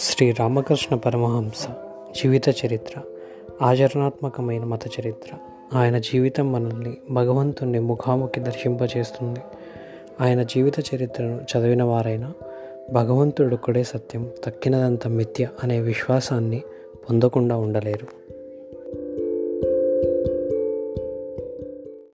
శ్రీ రామకృష్ణ పరమహంస జీవిత చరిత్ర ఆచరణాత్మకమైన మత చరిత్ర. ఆయన జీవితం మనల్ని భగవంతుణ్ణి ముఖాముఖి దర్శింపచేస్తుంది ఆయన జీవిత చరిత్రను చదివిన వారైనా భగవంతుడొక్కడే సత్యం తక్కినదంత మిథ్య అనే విశ్వాసాన్ని పొందకుండా ఉండలేరు.